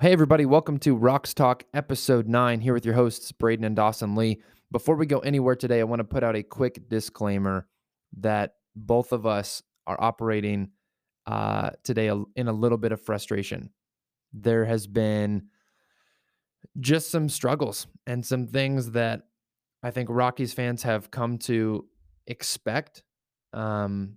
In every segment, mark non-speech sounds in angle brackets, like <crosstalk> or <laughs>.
Hey, everybody, welcome to Rocks Talk episode nine here with your hosts, Brayden and Dawson Lee. Before we go anywhere today, I want to put out a quick disclaimer that both of us are operating uh, today in a little bit of frustration. There has been just some struggles and some things that I think Rockies fans have come to expect um,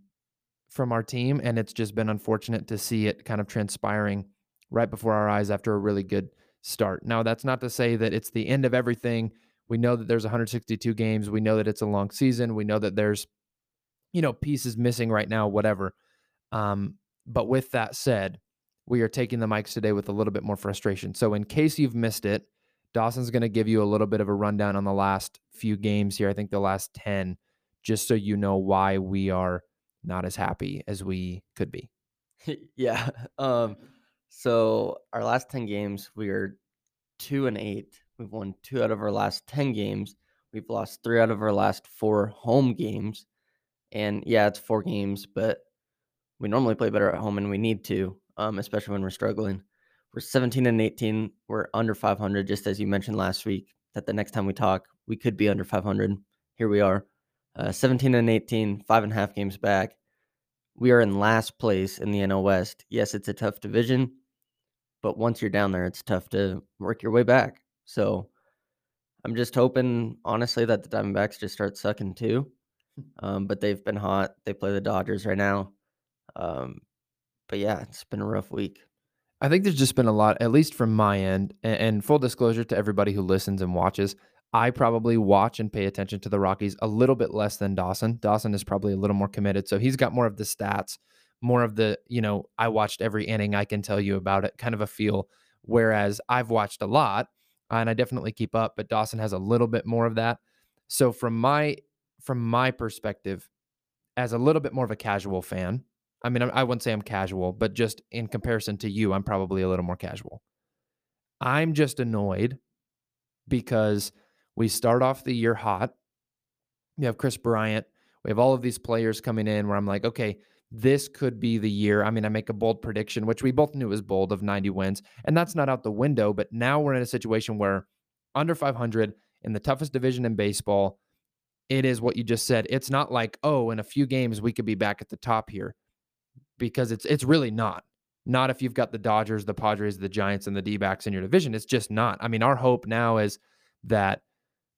from our team. And it's just been unfortunate to see it kind of transpiring right before our eyes after a really good start. Now, that's not to say that it's the end of everything. We know that there's 162 games. We know that it's a long season. We know that there's, you know, pieces missing right now, whatever. Um, but with that said, we are taking the mics today with a little bit more frustration. So, in case you've missed it, Dawson's going to give you a little bit of a rundown on the last few games here. I think the last 10, just so you know why we are not as happy as we could be. <laughs> yeah. Um, so our last 10 games, we are two and eight. We've won two out of our last 10 games. We've lost three out of our last four home games. And yeah, it's four games, but we normally play better at home and we need to, um, especially when we're struggling. We're 17 and 18. We're under 500, just as you mentioned last week, that the next time we talk, we could be under 500. Here we are, uh, 17 and 18, five and a half games back. We are in last place in the NL West. Yes, it's a tough division, but once you're down there, it's tough to work your way back. So I'm just hoping, honestly, that the Diamondbacks just start sucking too. Um, but they've been hot. They play the Dodgers right now. Um, but yeah, it's been a rough week. I think there's just been a lot, at least from my end, and, and full disclosure to everybody who listens and watches. I probably watch and pay attention to the Rockies a little bit less than Dawson. Dawson is probably a little more committed. So he's got more of the stats, more of the, you know, I watched every inning, I can tell you about it kind of a feel. Whereas I've watched a lot and I definitely keep up, but Dawson has a little bit more of that. So from my from my perspective, as a little bit more of a casual fan, I mean, I wouldn't say I'm casual, but just in comparison to you, I'm probably a little more casual. I'm just annoyed because we start off the year hot. We have Kris Bryant. We have all of these players coming in where I'm like, okay, this could be the year. I mean, I make a bold prediction, which we both knew was bold of 90 wins, and that's not out the window. But now we're in a situation where under 500 in the toughest division in baseball, it is what you just said. It's not like, oh, in a few games we could be back at the top here because it's it's really not. Not if you've got the Dodgers, the Padres, the Giants, and the D backs in your division. It's just not. I mean, our hope now is that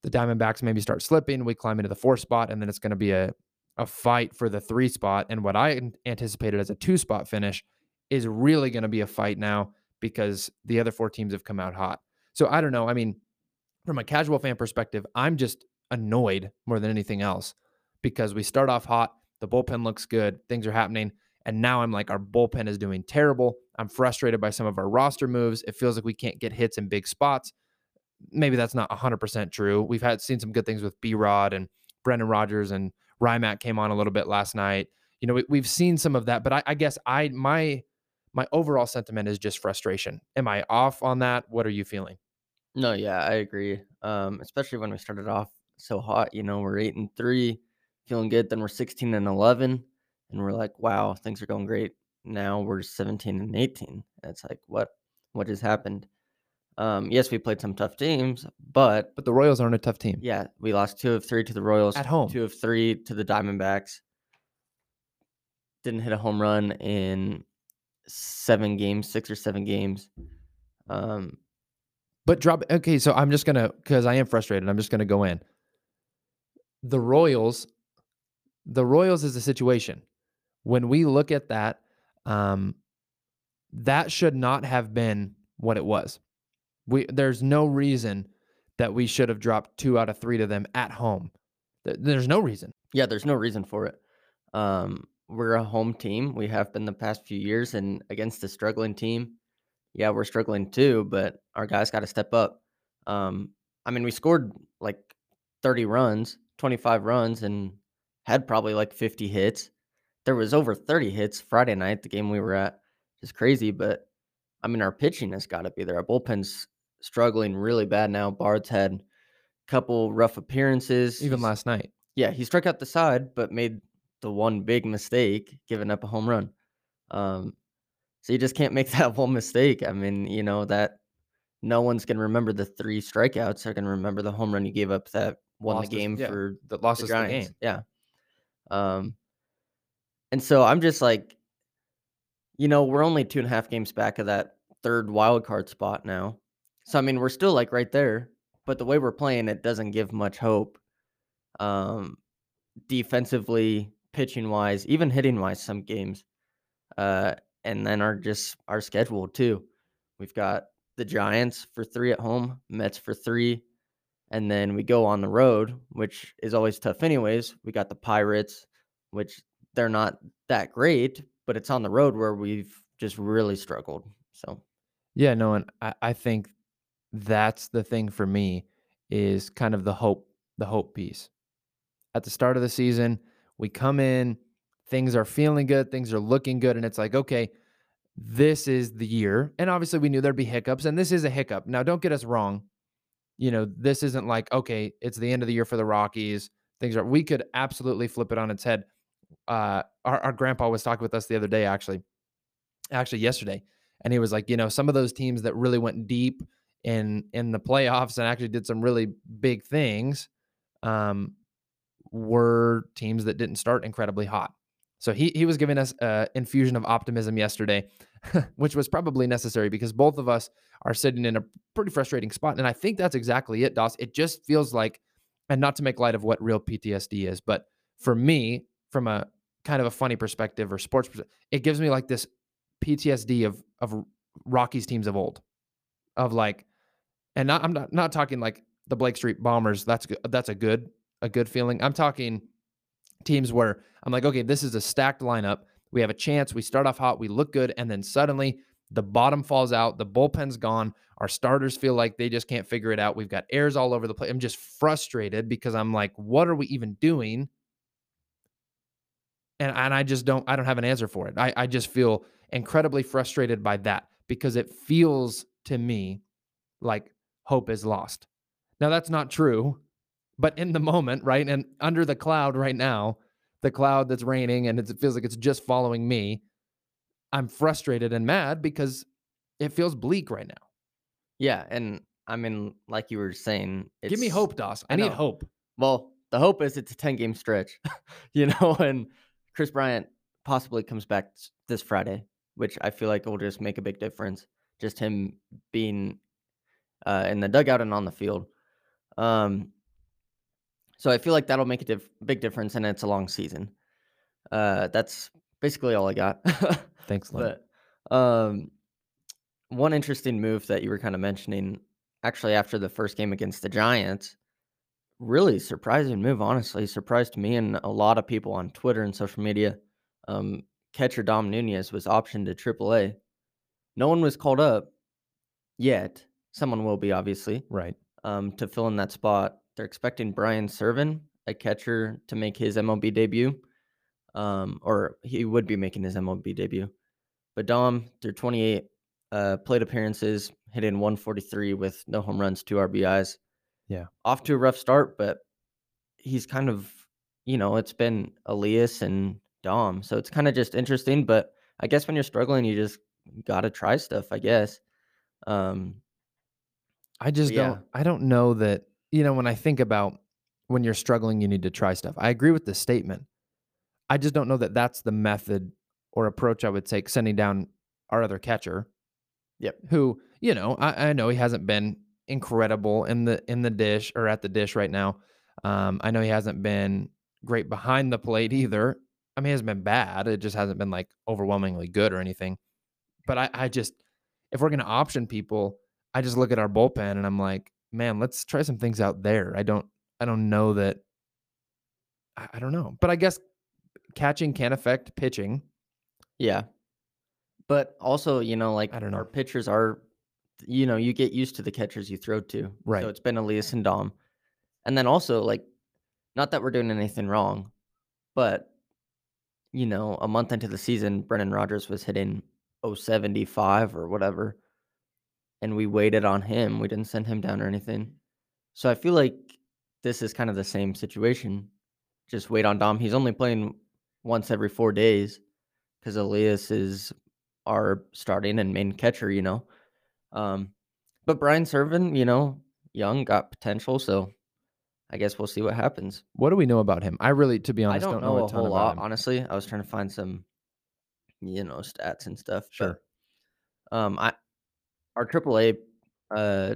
the Diamondbacks maybe start slipping, we climb into the four spot, and then it's going to be a a fight for the three spot. And what I anticipated as a two spot finish is really going to be a fight now because the other four teams have come out hot. So I don't know. I mean, from a casual fan perspective, I'm just annoyed more than anything else because we start off hot, the bullpen looks good, things are happening. And now I'm like, our bullpen is doing terrible. I'm frustrated by some of our roster moves. It feels like we can't get hits in big spots. Maybe that's not 100% true. We've had seen some good things with B Rod and Brendan Rodgers and Rymac came on a little bit last night. You know, we, have seen some of that, but I, I guess I my my overall sentiment is just frustration. Am I off on that? What are you feeling? No, yeah, I agree. Um, especially when we started off so hot. You know, we're eight and three, feeling good. Then we're sixteen and eleven, and we're like, wow, things are going great. Now we're seventeen and eighteen. It's like, what, what just happened? Um, yes, we played some tough teams, but but the Royals aren't a tough team. Yeah, we lost two of three to the Royals at home. Two of three to the Diamondbacks. Didn't hit a home run in seven games, six or seven games. Um, but drop. Okay, so I'm just gonna because I am frustrated. I'm just gonna go in. The Royals, the Royals is a situation. When we look at that, um, that should not have been what it was. We there's no reason that we should have dropped two out of three to them at home. There's no reason. Yeah, there's no reason for it. Um, we're a home team. We have been the past few years, and against the struggling team, yeah, we're struggling too. But our guys got to step up. Um, I mean, we scored like 30 runs, 25 runs, and had probably like 50 hits. There was over 30 hits Friday night, the game we were at. Just crazy, but I mean, our pitching has got to be there. Our bullpen's struggling really bad now. Bard's had a couple rough appearances. Even last night. Yeah, he struck out the side, but made the one big mistake, giving up a home run. Um, So you just can't make <laughs> that one mistake. I mean, you know, that no one's going to remember the three strikeouts. They're going to remember the home run you gave up that won Lost the us- game yeah, for that lost the the game. Yeah. Um, and so I'm just like, you know, we're only two and a half games back of that third wild card spot now. So I mean, we're still like right there, but the way we're playing, it doesn't give much hope. Um, defensively, pitching wise, even hitting wise, some games. Uh, and then our just our schedule too. We've got the Giants for three at home, Mets for three, and then we go on the road, which is always tough anyways. We got the Pirates, which they're not that great, but it's on the road where we've just really struggled. So Yeah, no, and I, I think that's the thing for me is kind of the hope, the hope piece. At the start of the season, we come in, things are feeling good, things are looking good, and it's like, okay, this is the year. And obviously we knew there'd be hiccups, and this is a hiccup. Now, don't get us wrong. You know, this isn't like, okay, it's the end of the year for the Rockies. Things are we could absolutely flip it on its head. Uh our, our grandpa was talking with us the other day, actually, actually yesterday and he was like, you know, some of those teams that really went deep in in the playoffs and actually did some really big things um, were teams that didn't start incredibly hot. So he he was giving us an infusion of optimism yesterday, <laughs> which was probably necessary because both of us are sitting in a pretty frustrating spot, and I think that's exactly it, Doss. It just feels like, and not to make light of what real PTSD is, but for me, from a kind of a funny perspective or sports, it gives me like this PTSD of of Rockies teams of old, of like, and not, I'm not not talking like the Blake Street Bombers. That's. That's a good a good feeling. I'm talking teams where I'm like, okay, this is a stacked lineup. We have a chance. We start off hot. We look good, and then suddenly the bottom falls out. The bullpen's gone. Our starters feel like they just can't figure it out. We've got errors all over the place. I'm just frustrated because I'm like, what are we even doing? And and I just don't I don't have an answer for it. I, I just feel incredibly frustrated by that because it feels to me like hope is lost. Now that's not true, but in the moment, right? And under the cloud right now, the cloud that's raining and it feels like it's just following me, I'm frustrated and mad because it feels bleak right now. yeah, and I mean, like you were saying, Give me hope, Doss. I, I need hope. Well, the hope is it's a 10 game stretch, <laughs> you know, and Kris Bryant possibly comes back this Friday, which I feel like will just make a big difference. Just him being uh, in the dugout and on the field. Um, so I feel like that'll make a diff- big difference, and it's a long season. Uh, that's basically all I got. Thanks, <laughs> Lynn. But um, one interesting move that you were kind of mentioning, actually, after the first game against the Giants, really surprising move. Honestly, surprised me and a lot of people on Twitter and social media. Um, catcher Dom Nunez was optioned to AAA. No one was called up yet. Someone will be, obviously, right. um, to fill in that spot. They're expecting Brian Serven, a catcher, to make his MLB debut, um, or he would be making his MLB debut. But Dom, through 28 uh, plate appearances, hit in 143 with no home runs, two RBIs. Yeah. Off to a rough start, but he's kind of, you know, it's been Elias and Dom. So it's kind of just interesting. But I guess when you're struggling, you just got to try stuff, I guess. Um, I just yeah. don't I don't know that, you know, when I think about when you're struggling you need to try stuff. I agree with the statement. I just don't know that that's the method or approach I would take sending down our other catcher. Yep. Who, you know, I, I know he hasn't been incredible in the in the dish or at the dish right now. Um, I know he hasn't been great behind the plate either. I mean, he hasn't been bad. It just hasn't been like overwhelmingly good or anything. But I, I just if we're gonna option people, I just look at our bullpen and I'm like, man, let's try some things out there. I don't I don't know that I, I don't know. But I guess catching can affect pitching. Yeah. But also, you know, like I don't know. our pitchers are, you know, you get used to the catchers you throw to. Right. So it's been Elias and Dom. And then also, like, not that we're doing anything wrong, but, you know, a month into the season, Brendan Rodgers was hitting 075 or whatever. And we waited on him. We didn't send him down or anything. So I feel like this is kind of the same situation. Just wait on Dom. He's only playing once every four days because Elias is our starting and main catcher, you know. Um, but Brian Serven, you know, young, got potential, so I guess we'll see what happens. What do we know about him? I really, to be I honest, don't, don't, know, a a ton whole about lot, him. honestly. I was trying to find some, you know, stats and stuff. Sure. But, um, I our AAA uh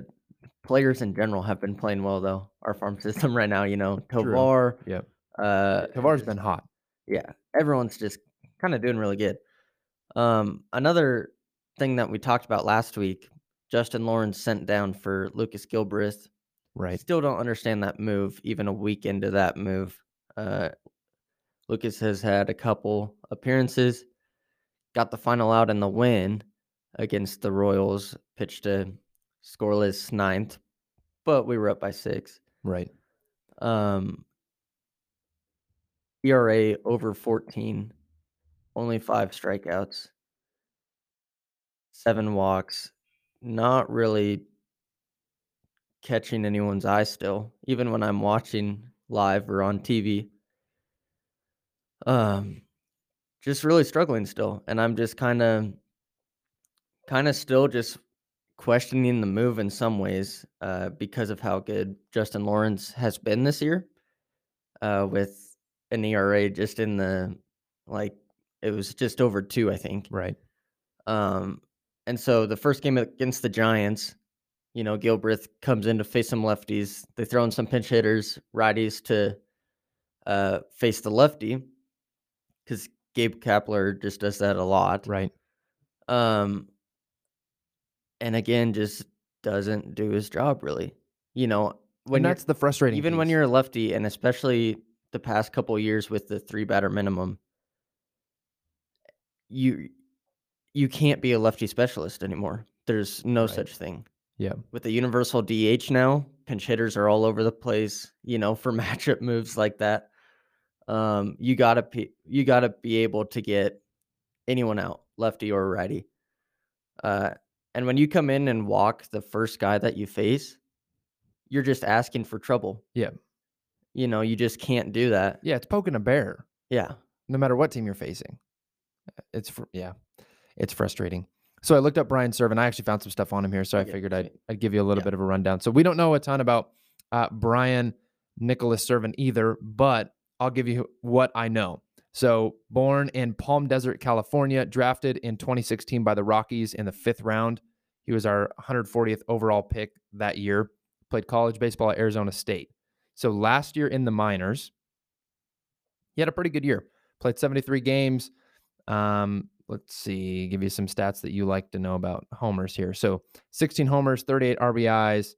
players in general have been playing well though. Our farm <laughs> system right now, you know. Tovar, Yep. uh, Tovar's just- been hot. yeah, everyone's just kind of doing really good. Um, another thing that we talked about last week, Justin Lawrence sent down for Lucas Gilbreth. Right. Still don't understand that move, even a week into that move. Uh, Lucas has had a couple appearances, got the final out in the win against the Royals, pitched a scoreless ninth, but we were up by six. Right. Um, ERA over 14, only five strikeouts, seven walks, not really catching anyone's eye still, even when I'm watching live or on TV. Um, just really struggling still, and I'm just kind of, kind of still just questioning the move in some ways, uh, because of how good Justin Lawrence has been this year, uh, with an ERA just in the like it was just over two, I think. Right. Um, and so the first game against the Giants, you know, Gilbreth comes in to face some lefties. They throw in some pinch hitters, righties to uh, face the lefty because Gabe Kapler just does that a lot. Right. Um, and again, just doesn't do his job really. You know, when and that's the frustrating. even when you're a lefty, and especially the past couple of years with the three batter minimum, you you can't be a lefty specialist anymore. There's no Right. such thing. yeah. With the universal DH now, pinch hitters are all over the place, you know, for <laughs> matchup moves like that. Um, you gotta be you gotta be able to get anyone out, lefty or righty. Uh, and when you come in and walk the first guy that you face, you're just asking for trouble. Yeah. You know, you just can't do that. Yeah. It's poking a bear, Yeah. no matter what team you're facing. It's fr- yeah, it's frustrating. So I looked up Brian Serven. I actually found some stuff on him here, so I Okay, figured I'd. I'd give you a little Yeah. bit of a rundown. So we don't know a ton about uh, Brian Nicholas Serven either, but I'll give you what I know. So born in Palm Desert, California, drafted in 2016 by the Rockies in the fifth round. He was our 140th overall pick that year. Played college baseball at Arizona State. So last year in the minors, he had a pretty good year. Played 73 games. Um, let's see, give you some stats that you like to know about homers here. So 16 homers, 38 RBIs,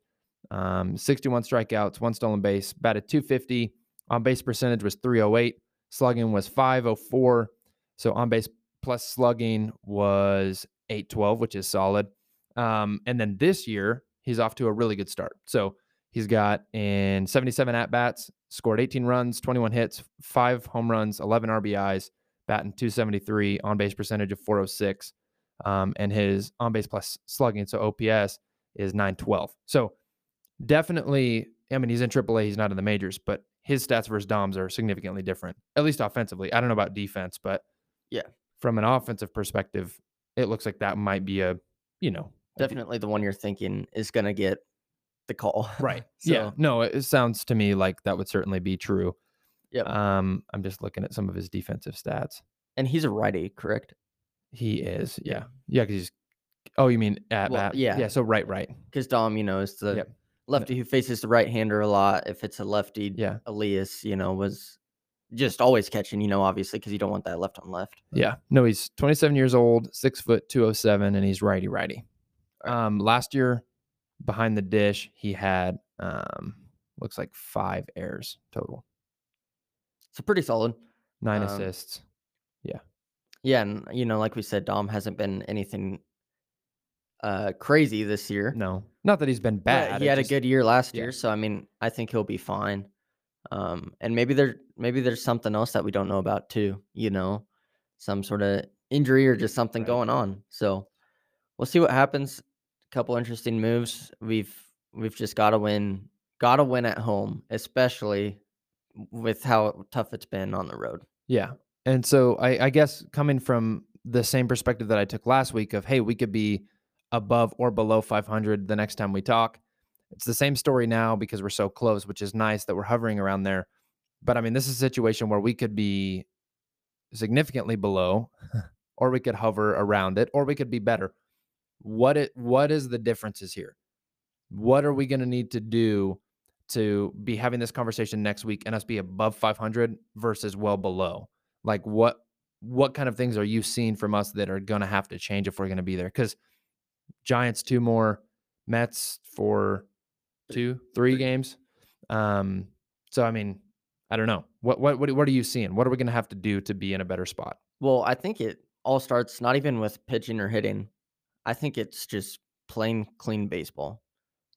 um, 61 strikeouts, one stolen base, batted 250. On base percentage was 308. Slugging was 504. So on base plus slugging was 812, which is solid. Um, and then this year, he's off to a really good start. So he's got in 77 at bats, scored 18 runs, 21 hits, five home runs, 11 RBIs, batting 273, on base percentage of 406. Um, and his on base plus slugging, so OPS, is 912. So definitely, I mean, he's in AAA, he's not in the majors, but his stats versus Doms are significantly different, at least offensively. I don't know about defense, but Yeah. from an offensive perspective, it looks like that might be a, you know, Definitely the one you're thinking is gonna get the call. Right. <laughs> so yeah. No, it sounds to me like that would certainly be true. Yeah. Um, I'm just looking at some of his defensive stats. and he's a righty, correct? He is. Yeah. Yeah. Yeah. Because he's. Oh, you mean at Well, bat? yeah. Yeah. So right, right. Because Dom, you know, is the Yep. Lefty who faces the right hander a lot. If it's a lefty, Yeah. Elias, you know, was just always catching, you know, obviously, because you don't want that left on left. but- Yeah. No, he's 27 years old, six foot 207, and he's righty righty. Um, last year, behind the dish, he had um, looks like five errors total, So pretty solid. nine Um, assists. Yeah. Yeah, and you know, like we said, Dom hasn't been anything uh crazy this year. No, not that he's been but bad. he had a good year last yeah. year, so I mean, I think he'll be fine. Um, and maybe there, maybe there's something else that we don't know about too. You know, some sort of injury or just something Right. going on. So we'll see what happens. A couple interesting moves. We've we've just got to win. Got to win at home, especially with how tough it's been on the road. Yeah. And so I, I guess coming from the same perspective that I took last week of, hey, we could be above or below 500 the next time we talk. It's the same story now because we're so close, which is nice that we're hovering around there. But I mean, this is a situation where we could be significantly below, <laughs> or we could hover around it, or we could be better. What it what is the differences here? What are we going to need to do to be having this conversation next week and us be above 500 versus well below? Like what what kind of things are you seeing from us that are going to have to change if we're going to be there? Because Giants two more, Mets for two, three games. Um, so I mean, I don't know. What what what what are you seeing? What are we going to have to do to be in a better spot? Well, I think it all starts not even with pitching or hitting. I think it's just plain clean baseball.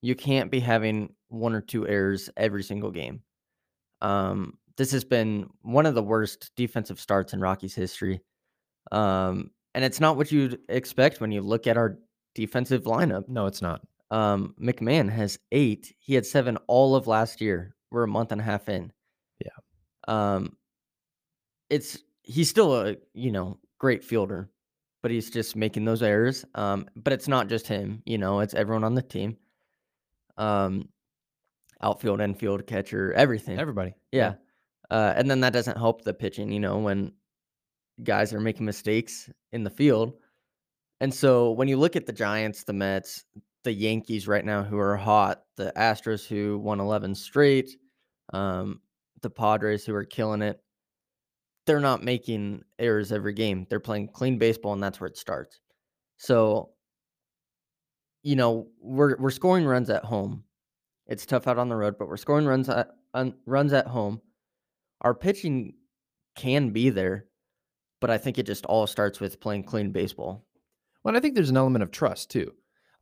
You can't be having one or two errors every single game. Um, this has been one of the worst defensive starts in Rockies history. Um, and it's not what you'd expect when you look at our defensive lineup. No, it's not. Um, McMahon has eight. He had seven all of last year. We're a month and a half in. Yeah. Um, it's he's still a you know great fielder, but he's just making those errors. Um, but it's not just him. You know, it's everyone on the team. Um, outfield, infield, catcher, everything. Everybody. Yeah. Uh, and then that doesn't help the pitching, you know, when guys are making mistakes in the field. And so when you look at the Giants, the Mets, the Yankees right now who are hot, the Astros who won 11 straight, um, the Padres who are killing it, they're not making errors every game. They're playing clean baseball, and that's where it starts. So, you know, we're we're scoring runs at home. It's tough out on the road, but we're scoring runs at runs at home our pitching can be there, but I think it just all starts with playing clean baseball. Well, I think there's an element of trust too.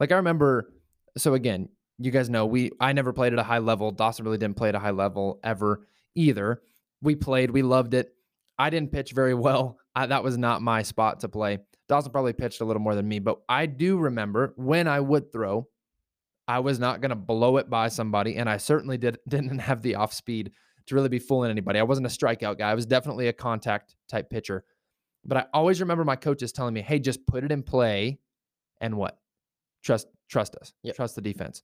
Like I remember, so again, you guys know we I never played at a high level. Dawson really didn't play at a high level ever either. We played, we loved it. I didn't pitch very <laughs> well. I, that was not my spot to play. Dawson probably pitched a little more than me, but I do remember when I would throw, I was not going to blow it by somebody, and I certainly did <laughs> didn't have the off speed to really be fooling anybody. I wasn't a strikeout guy. I was definitely a contact type pitcher. But I always remember my coaches telling me, "Hey, just put it in play and what? Trust trust us. Yep. Trust the defense."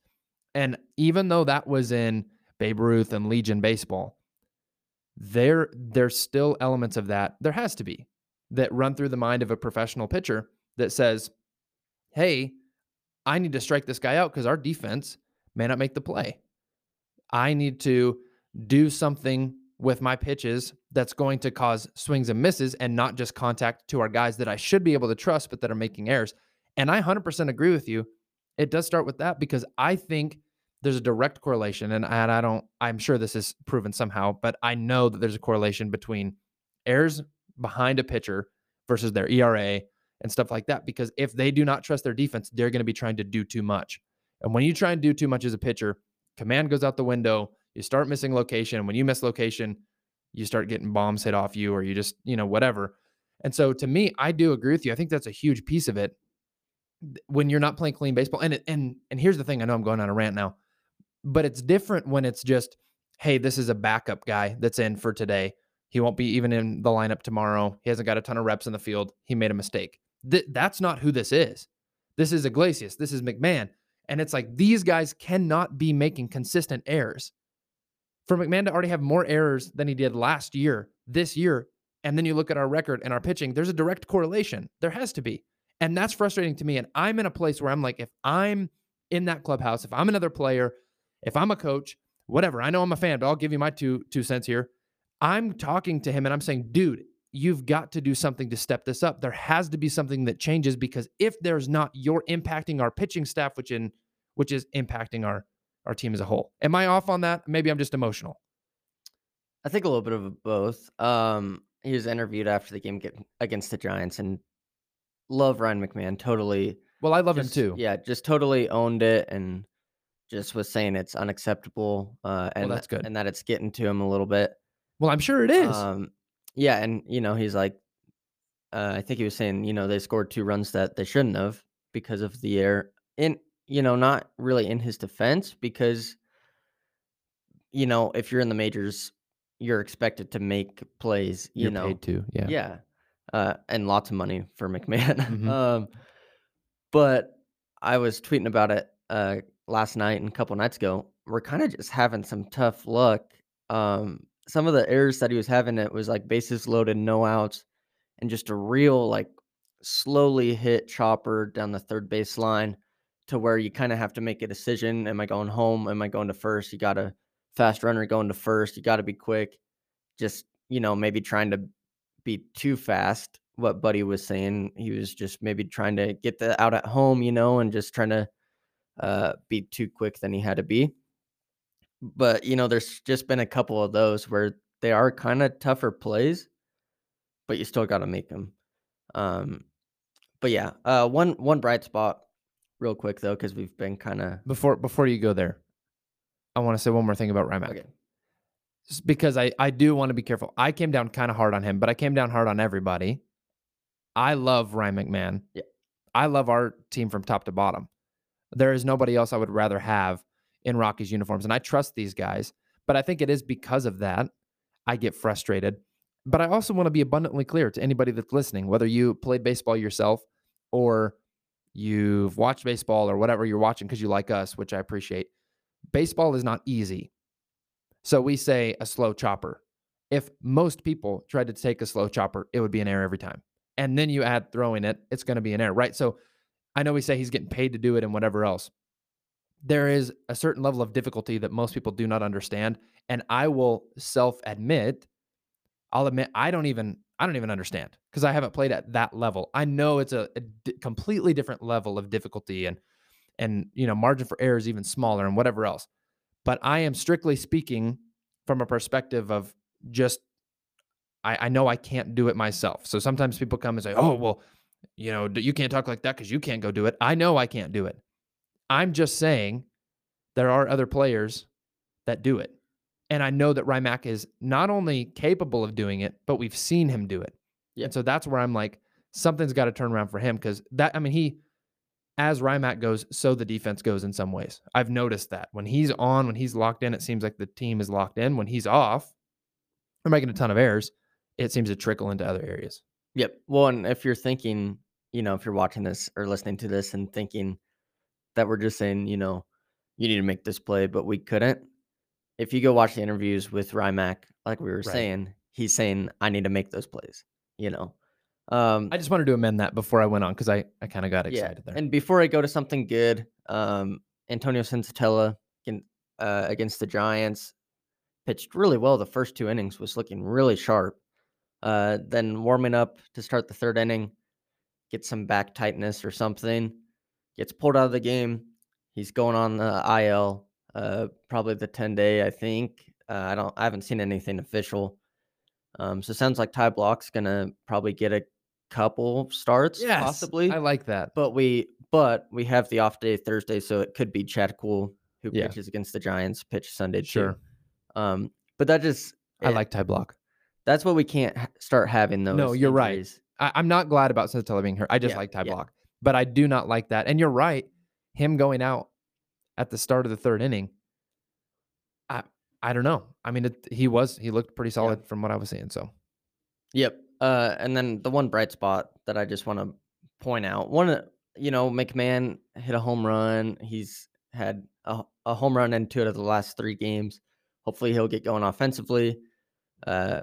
And even though that was in Babe Ruth and Legion baseball, there there's still elements of that. There has to be that run through the mind of a professional pitcher that says, "Hey, I need to strike this guy out because our defense may not make the play. I need to do something with my pitches that's going to cause swings and misses and not just contact to our guys that I should be able to trust, but that are making errors. And I 100% agree with you. It does start with that because I think there's a direct correlation. And I, I don't, I'm sure this is proven somehow, but I know that there's a correlation between errors behind a pitcher versus their ERA and stuff like that. Because if they do not trust their defense, they're going to be trying to do too much. And when you try and do too much as a pitcher, command goes out the window you start missing location. When you miss location, you start getting bombs hit off you or you just, you know, whatever. And so to me, I do agree with you. I think that's a huge piece of it when you're not playing clean baseball. And and and here's the thing, I know I'm going on a rant now, but it's different when it's just, hey, this is a backup guy that's in for today. He won't be even in the lineup tomorrow. He hasn't got a ton of reps in the field. He made a mistake. Th- that's not who this is. This is Iglesias. This is McMahon. And it's like these guys cannot be making consistent errors for McMahon to already have more errors than he did last year, this year, and then you look at our record and our pitching, there's a direct correlation. There has to be. And that's frustrating to me. And I'm in a place where I'm like, if I'm in that clubhouse, if I'm another player, if I'm a coach, whatever, I know I'm a fan, but I'll give you my two two cents here. I'm talking to him and I'm saying, dude, you've got to do something to step this up. There has to be something that changes because if there's not, you're impacting our pitching staff, which in which is impacting our our team as a whole. Am I off on that? Maybe I'm just emotional. I think a little bit of both. Um, he was interviewed after the game against the Giants and love Ryan McMahon. Totally. Well, I love just, him too. Yeah, just totally owned it and just was saying it's unacceptable. Uh, and well, that's good. And that it's getting to him a little bit. Well, I'm sure it is. Um, yeah, and you know he's like, uh, I think he was saying, you know, they scored two runs that they shouldn't have because of the air. In you know, not really in his defense because, you know, if you're in the majors, you're expected to make plays. You you're know, paid to, yeah, yeah. uh, and lots of money for McMahon. <laughs> Mhm. um, but I was tweeting about it uh, last night and a couple nights ago. We're kind of just having some tough luck. Um, some of the errors that he was having, it was like bases loaded, no outs, and just a real like slowly hit chopper down the third base line to where you kind of have to make a decision. Am I going home? Am I going to first? You got a fast runner going to first. You got to be quick. Just, you know, maybe trying to be too fast. What Buddy was saying, he was just maybe trying to get the out at home, you know, and just trying to uh, be too quick than he had to be. But, you know, there's just been a couple of those where they are kind of tougher plays, but you still got to make them. Um, but yeah, uh, one one bright spot, real quick though, because we've been kind of Before before you go there, I want to say one more thing about Rymack. okay. s- because I, I do want to be careful. I came down kind of hard on him, but I came down hard on everybody. I love Ryan McMahon. Yeah. I love our team from top to bottom. There is nobody else I would rather have in Rockies uniforms. And I trust these guys. But I think it is because of that I get frustrated. But I also want to be abundantly clear to anybody that's listening, whether you played baseball yourself or you've watched baseball or whatever you're watching because you like us, which I appreciate. Baseball is not easy. So we say a slow chopper. If most people tried to take a slow chopper, it would be an error every time. And then you add throwing it, it's going to be an error, right? So I know we say he's getting paid to do it and whatever else. There is a certain level of difficulty that most people do not understand. And I will self admit, I'll admit I don't even I don't even understand because I haven't played at that level. I know it's a, a completely different level of difficulty and and you know margin for error is even smaller and whatever else. But I am strictly speaking from a perspective of just I, I know I can't do it myself. So sometimes people come and say, "Oh, well, you know, you can't talk like that because you can't go do it." I know I can't do it. I'm just saying there are other players that do it, and I know that Rymack is not only capable of doing it, but we've seen him do it. Yeah. And so that's where I'm like, something's got to turn around for him because that. I mean, he as Rymack goes, so the defense goes in some ways. I've noticed that when he's on, when he's locked in, it seems like the team is locked in. When he's off, they're making a ton of errors. It seems to trickle into other areas. Yep. Well, and if you're thinking, you know, if you're watching this or listening to this and thinking that we're just saying, you know, you need to make this play, but we couldn't. If you go watch the interviews with Rymack, like we were Right. saying, he's saying, I need to make those plays, you know. Um, I just wanted to amend that before I went on because I, I kind of got yeah. excited there. And before I go to something good, um, Antonio Senzatela against, uh, against the Giants pitched really well. The first two innings was looking really sharp. Uh, then warming up to start the third inning, get some back tightness or something, gets pulled out of the game. He's going on the IL, uh, probably the 10 day, I think. Uh, I don't, I haven't seen anything official. Um, so it sounds like Ty Blach's gonna probably get a couple starts, yes, possibly. I like that. But we but we have the off day Thursday, so it could be Chad Kuhl who Yeah. pitches against the Giants, pitch Sunday Sure. too. Um, but that just I it- like Ty Blach. that's what we can't ha- start having those. No, you're right. injuries. I, I'm not glad about Senzatela being hurt. I just Yeah, like Ty yeah. Block, but I do not like that. And you're right. Him going out at the start of the third inning. I I don't know. I mean, it, he was he looked pretty solid from what I was seeing. So Yep. Uh, and then the one bright spot that I just want to point out, one, uh, you know, McMahon hit a home run. He's had a, a home run in two out of the last three games. Hopefully, he'll get going offensively. Uh,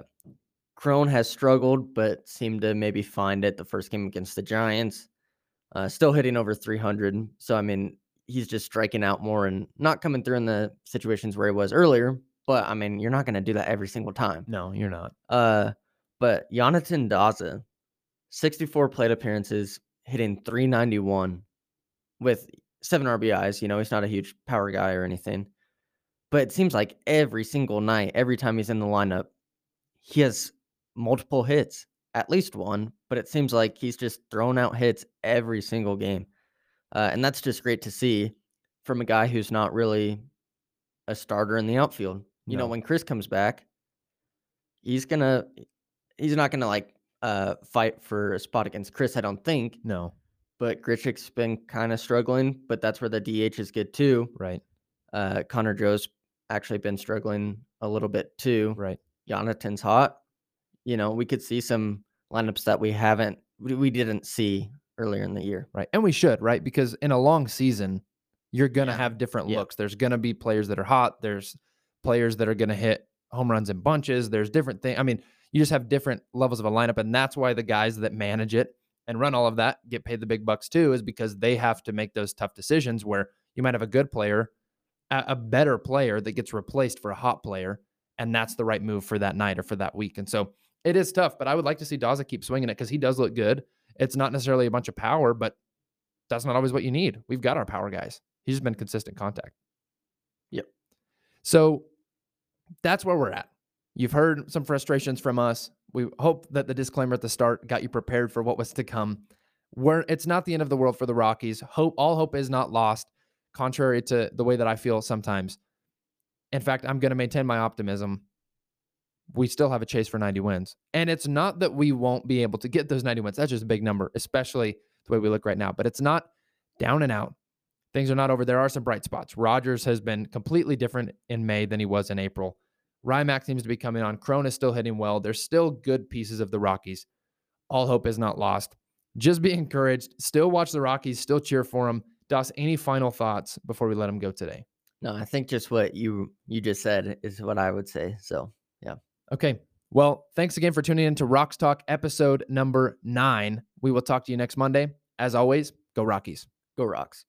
Cron has struggled, but seemed to maybe find it the first game against the Giants. Uh, still hitting over 300. So, I mean, he's just striking out more and not coming through in the situations where he was earlier. But, I mean, you're not going to do that every single time. no, you're not. Uh, but Jonathan Daza, 64 plate appearances, hitting 391 with seven RBIs. You know, he's not a huge power guy or anything. But it seems like every single night, every time he's in the lineup, he has multiple hits, at least one. But it seems like he's just throwing out hits every single game. Uh, and that's just great to see from a guy who's not really a starter in the outfield. You know, when Kris comes back, he's gonna he's not gonna like uh fight for a spot against Kris, I don't think. No, But Grichuk's been kind of struggling, but that's where the DH is good too. right, Uh Connor Joe's actually been struggling a little bit too. right. Jonathan's hot. You know, we could see some lineups that we haven't we didn't see earlier in the year. Right. And we should, right? Because in a long season, you're going to Yeah. have different Yeah. looks. There's going to be players that are hot. There's players that are going to hit home runs in bunches. There's different things. I mean, you just have different levels of a lineup. And that's why the guys that manage it and run all of that get paid the big bucks too, is because they have to make those tough decisions where you might have a good player, a, a better player that gets replaced for a hot player. And that's the right move for that night or for that week. And so it is tough, but I would like to see Daza keep swinging it because he does look good. It's not necessarily a bunch of power, but that's not always what you need. We've got our power guys. He's just been consistent contact. Yep. So that's where we're at. You've heard some frustrations from us. We hope that the disclaimer at the start got you prepared for what was to come. We're, it's not the end of the world for the Rockies. Hope all hope is not lost, contrary to the way that I feel sometimes. In fact, I'm going to maintain my optimism. We still have a chase for 90 wins. And it's not that we won't be able to get those 90 wins. That's just a big number, especially the way we look right now. But it's not down and out. Things are not over. There are some bright spots. Rodgers has been completely different in May than he was in April. Rymack seems to be coming on. Cron is still hitting well. There's still good pieces of the Rockies. All hope is not lost. Just be encouraged. Still watch the Rockies. Still cheer for them. Das, any final thoughts before we let them go today? No, I think just what you you just said is what I would say. So Okay. Well, thanks again for tuning in to Rocks Talk episode number nine. We will talk to you next Monday. As always, go Rockies. go rocks.